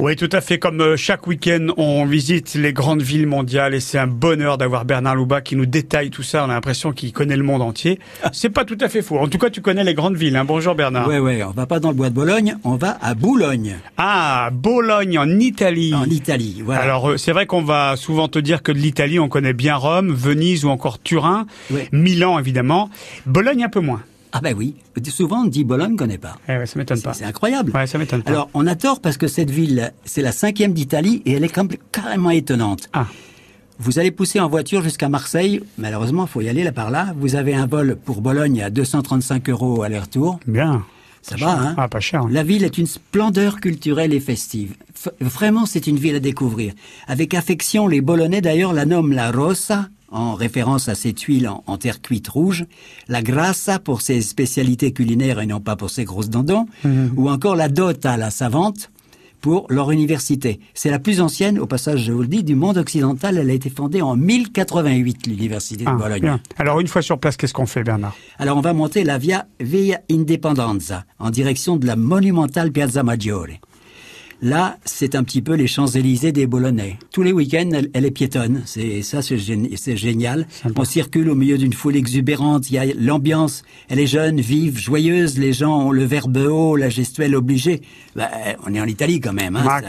Oui, tout à fait. Comme euh, chaque week-end, on visite les grandes villes mondiales et c'est un bonheur d'avoir Bernard Louba qui nous détaille tout ça. On a l'impression qu'il connaît le monde entier. C'est pas tout à fait faux. En tout cas, tu connais les grandes villes. Hein. Bonjour Bernard. Ouais, ouais. On va pas dans le bois de Bologne, on va à Boulogne. Ah, Bologne en Italie. En Italie, voilà. Alors, euh, c'est vrai qu'on va souvent te dire que de l'Italie, on connaît bien Rome, Venise ou encore Turin, Milan évidemment. Bologne un peu moins. Ah ben oui, souvent on dit Bologne, ne connaît pas. Eh ouais, ça m'étonne pas. C'est incroyable. Ouais, ça m'étonne pas. Alors on a tort parce que cette ville, c'est la cinquième d'Italie et elle est carrément étonnante. Ah. Vous allez pousser en voiture jusqu'à Marseille. Malheureusement, il faut y aller là par là. Vous avez un vol pour Bologne à 235 euros aller-retour. Bien. Ça va, hein? Ah, pas cher. La ville est une splendeur culturelle et festive. vraiment, c'est une ville à découvrir. Avec affection, les Bolonais d'ailleurs la nomment la Rosa, en référence à cette huile en, terre cuite rouge, la grassa pour ses spécialités culinaires et non pas pour ses grosses dindons, mhm. ou encore la dota, la savante, pour leur université. C'est la plus ancienne, au passage je vous le dis, du monde occidental. Elle a été fondée en 1088, l'université de ah, Bologne. Alors une fois sur place, qu'est-ce qu'on fait Bernard? Alors on va monter la Via Via Indipendenza, en direction de la monumentale Piazza Maggiore. Là, c'est un petit peu les Champs-Élysées des Bolonais. Tous les week-ends, elle, est piétonne. C'est ça, c'est génial. On circule au milieu d'une foule exubérante. Il y a l'ambiance. Elle est jeune, vive, joyeuse. Les gens ont le verbe haut, la gestuelle obligée. Bah, on est en Italie quand même. Hein.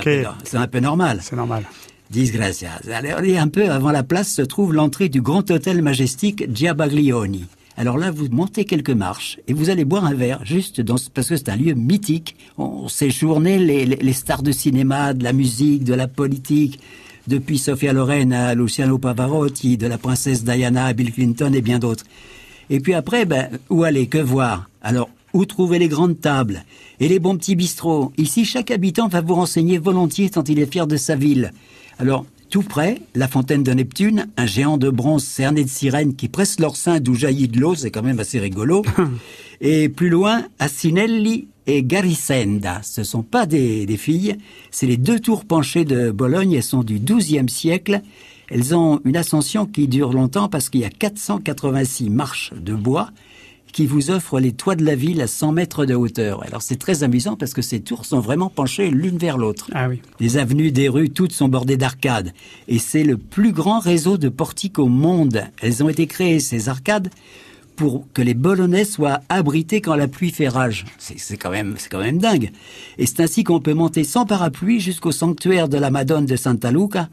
C'est un, peu normal. C'est normal. Disgracias. Alors, un peu avant la place se trouve l'entrée du grand hôtel majestique Giabaglioni. Alors là, vous montez quelques marches et vous allez boire un verre, juste dans, parce que c'est un lieu mythique. On séjournait les, les, stars de cinéma, de la musique, de la politique, depuis Sofia Loren à Luciano Pavarotti, de la princesse Diana à Bill Clinton et bien d'autres. Et puis après, ben, où aller, que voir? Alors, où trouver les grandes tables et les bons petits bistrots? Ici, chaque habitant va vous renseigner volontiers tant il est fier de sa ville. Alors, tout près, la fontaine de Neptune, un géant de bronze cerné de sirènes qui presse leur sein d'où jaillit de l'eau, c'est quand même assez rigolo. et plus loin, Assinelli et Garisenda. Ce sont pas des, filles, c'est les deux tours penchées de Bologne, elles sont du XIIe siècle. Elles ont une ascension qui dure longtemps parce qu'il y a 486 marches de bois qui vous offre les toits de la ville à 100 mètres de hauteur. Alors c'est très amusant parce que ces tours sont vraiment penchées l'une vers l'autre. Ah oui. Les avenues des rues, toutes sont bordées d'arcades. Et c'est le plus grand réseau de portiques au monde. Elles ont été créées, ces arcades, pour que les Bolonais soient abrités quand la pluie fait rage. C'est quand même, c'est quand même dingue. Et c'est ainsi qu'on peut monter sans parapluie jusqu'au sanctuaire de la Madone de Santa Luca,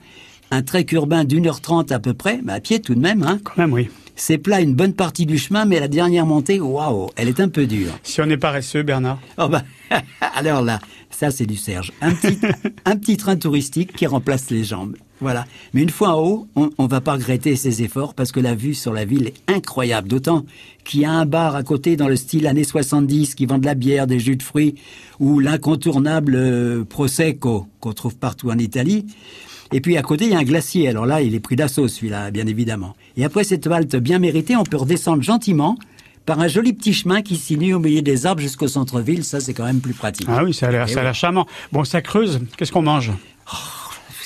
un trek urbain d'une heure trente à peu près, mais à pied tout de même, hein. Quand même, oui. C'est plat une bonne partie du chemin, mais la dernière montée, waouh, elle est un peu dure. Si on est paresseux, Bernard Oh bah, alors là, ça c'est du Serge. Un petit, un petit train touristique qui remplace les jambes. Voilà. Mais une fois en haut, on, on va pas regretter ses efforts parce que la vue sur la ville est incroyable. D'autant qu'il y a un bar à côté dans le style années 70 qui vend de la bière, des jus de fruits ou l'incontournable euh, Prosecco qu'on trouve partout en Italie. Et puis à côté, il y a un glacier. Alors là, il est pris d'assaut, celui-là, bien évidemment. Et après cette halte bien méritée, on peut redescendre gentiment par un joli petit chemin qui s'inue au milieu des arbres jusqu'au centre-ville. Ça, c'est quand même plus pratique. Ah oui, ça a l'air, eh charmant. Bon, ça creuse. Qu'est-ce qu'on mange?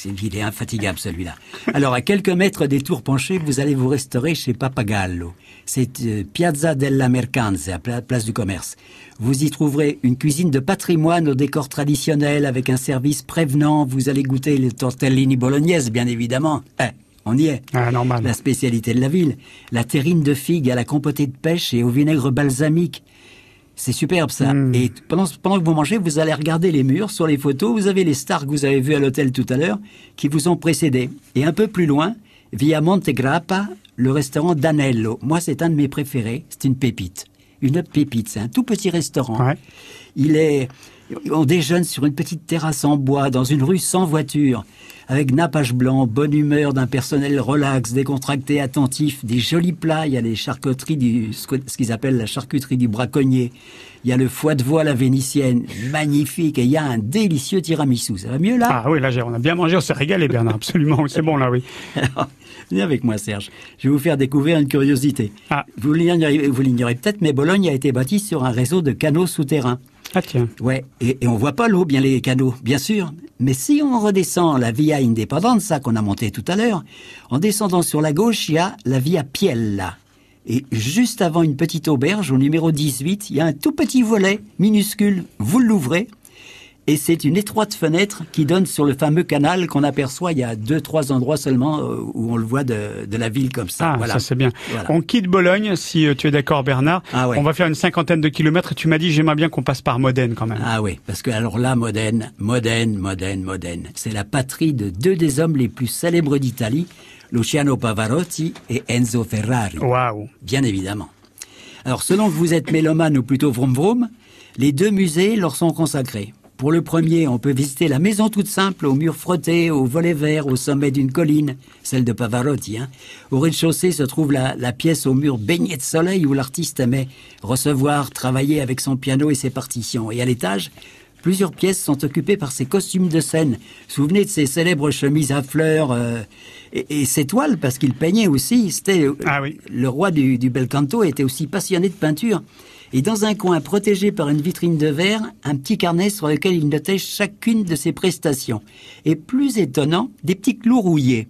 Il est infatigable celui-là. Alors à quelques mètres des tours penchées, vous allez vous restaurer chez Papagallo. C'est euh, Piazza della Mercanza, place du commerce. Vous y trouverez une cuisine de patrimoine au décor traditionnel avec un service prévenant. Vous allez goûter les tortellini bolognaises, bien évidemment. Eh, on y est. Ah, normal. La spécialité de la ville. La terrine de figue à la compotée de pêche et au vinaigre balsamique. C'est superbe ça. Hmm. Et pendant, pendant que vous mangez, vous allez regarder les murs. Sur les photos, vous avez les stars que vous avez vues à l'hôtel tout à l'heure qui vous ont précédé. Et un peu plus loin, via Monte Grappa, le restaurant Danello. Moi, c'est un de mes préférés. C'est une pépite. Une pépite. C'est un tout petit restaurant. Il est, on déjeune sur une petite terrasse en bois dans une rue sans voiture avec nappage blanc, bonne humeur d'un personnel relax, décontracté, attentif, des jolis plats. Il y a les charcuteries du, ce qu'ils appellent la charcuterie du braconnier. Il y a le foie de voix la vénitienne, magnifique. Et il y a un délicieux tiramisu. Ça va mieux là? Ah oui, là, on a bien mangé, on s'est régalé, Bernard. Absolument, c'est bon là, oui. venez avec moi, Serge. Je vais vous faire découvrir une curiosité. Ah. Vous l'ignorez peut-être, mais Bologne a été bâtie sur un réseau de canaux souterrains. Ah tiens. Ouais, et, et on voit pas l'eau, bien les canaux, bien sûr. Mais si on redescend la Via Independenza qu'on a monté tout à l'heure, en descendant sur la gauche, il y a la Via Piella. Et juste avant une petite auberge, au numéro 18, il y a un tout petit volet minuscule. Vous l'ouvrez Et c'est une étroite fenêtre qui donne sur le fameux canal qu'on aperçoit. Il y a deux, trois endroits seulement euh, où on le voit de, de la ville comme ça. Ah, voilà. ça c'est bien. Voilà. On quitte Bologne, si euh, tu es d'accord Bernard. Ah ouais. On va faire une cinquantaine de kilomètres et tu m'as dit j'aimerais bien qu'on passe par Modène quand même. Ah oui, parce que alors là, Modène, Modène, Modène, Modène, c'est la patrie de deux des hommes les plus célèbres d'Italie, Luciano Pavarotti et Enzo Ferrari. Bien évidemment. Alors, selon que vous êtes mélomane ou plutôt vroom vroom, les deux musées leur sont consacrés. Pour le premier, on peut visiter la maison toute simple, aux murs frottés, au volet vert, au sommet d'une colline, celle de Pavarotti. Hein. Au rez-de-chaussée se trouve la, la pièce aux murs baignés de soleil où l'artiste aimait recevoir, travailler avec son piano et ses partitions. Et à l'étage, plusieurs pièces sont occupées par ses costumes de scène. Souvenez de ses célèbres chemises à fleurs euh, et, et ses toiles, parce qu'il peignait aussi. C'était euh, Ah oui. le roi du, du bel canto était aussi passionné de peinture. Et dans un coin protégé par une vitrine de verre, un petit carnet sur lequel il notait chacune de ses prestations. Et plus étonnant, des petits clous rouillés.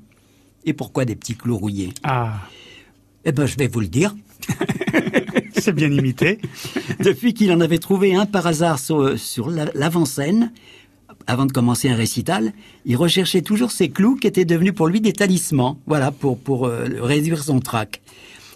Et pourquoi des petits clous rouillés? Ah, Eh ben, je vais vous le dire. c'est bien imité. Depuis qu'il en avait trouvé un par hasard sur, sur la- l'avant-scène, avant de commencer un récital, il recherchait toujours ces clous qui étaient devenus pour lui des talismans, voilà, pour, pour euh, réduire son trac.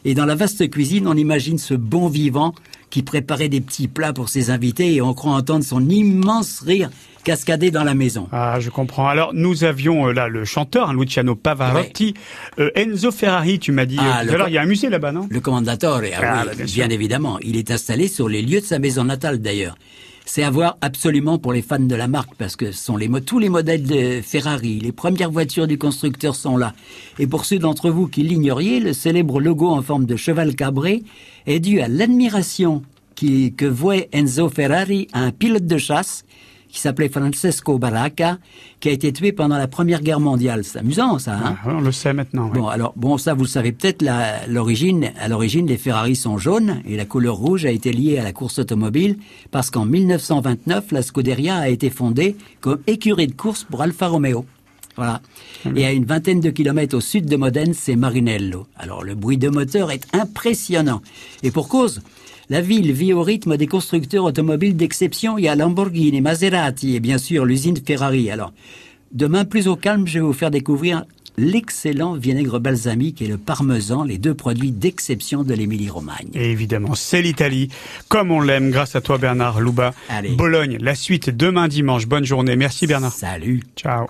Et dans la vaste cuisine, on imagine ce bon vivant qui préparait des petits plats pour ses invités et on croit entendre son immense rire cascader dans la maison. Ah, je comprends. Alors, nous avions euh, là le chanteur, hein, Luciano Pavarotti, Euh, Enzo Ferrari, tu m'as dit. Ah, euh, tout le à l'heure, co- il y a un musée là-bas, non? Le commandatore, ah, Ah, oui, bah, bien évidemment. Il est installé sur les lieux de sa maison natale d'ailleurs. C'est à voir absolument pour les fans de la marque parce que sont les, tous les modèles de Ferrari, les premières voitures du constructeur sont là. Et pour ceux d'entre vous qui l'ignoriez, le célèbre logo en forme de cheval cabré est dû à l'admiration que vouait Enzo Ferrari à un pilote de chasse qui s'appelait Francesco Baracca, qui a été tué pendant la Première Guerre mondiale. C'est amusant ça, hein Ah, On le sait maintenant. oui. Bon, alors, bon, ça, vous le savez peut-être, l'origine, à l'origine, les Ferrari sont jaunes et la couleur rouge a été liée à la course automobile parce qu'en 1929, la Scuderia a été fondée comme écurie de course pour Alfa Romeo. Voilà. Et à une vingtaine de kilomètres au sud de Modène, c'est Marinello. Alors, le bruit de moteur est impressionnant. Et pour cause, la ville vit au rythme des constructeurs automobiles d'exception. Il y a Lamborghini, Maserati et bien sûr l'usine Ferrari. Alors, demain, plus au calme, je vais vous faire découvrir l'excellent vinaigre balsamique et le parmesan, les deux produits d'exception de l'Émilie-Romagne. Et évidemment, c'est l'Italie, comme on l'aime, grâce à toi Bernard Louba. Allez. Bologne, la suite demain dimanche. Bonne journée. Merci Bernard. Salut Ciao.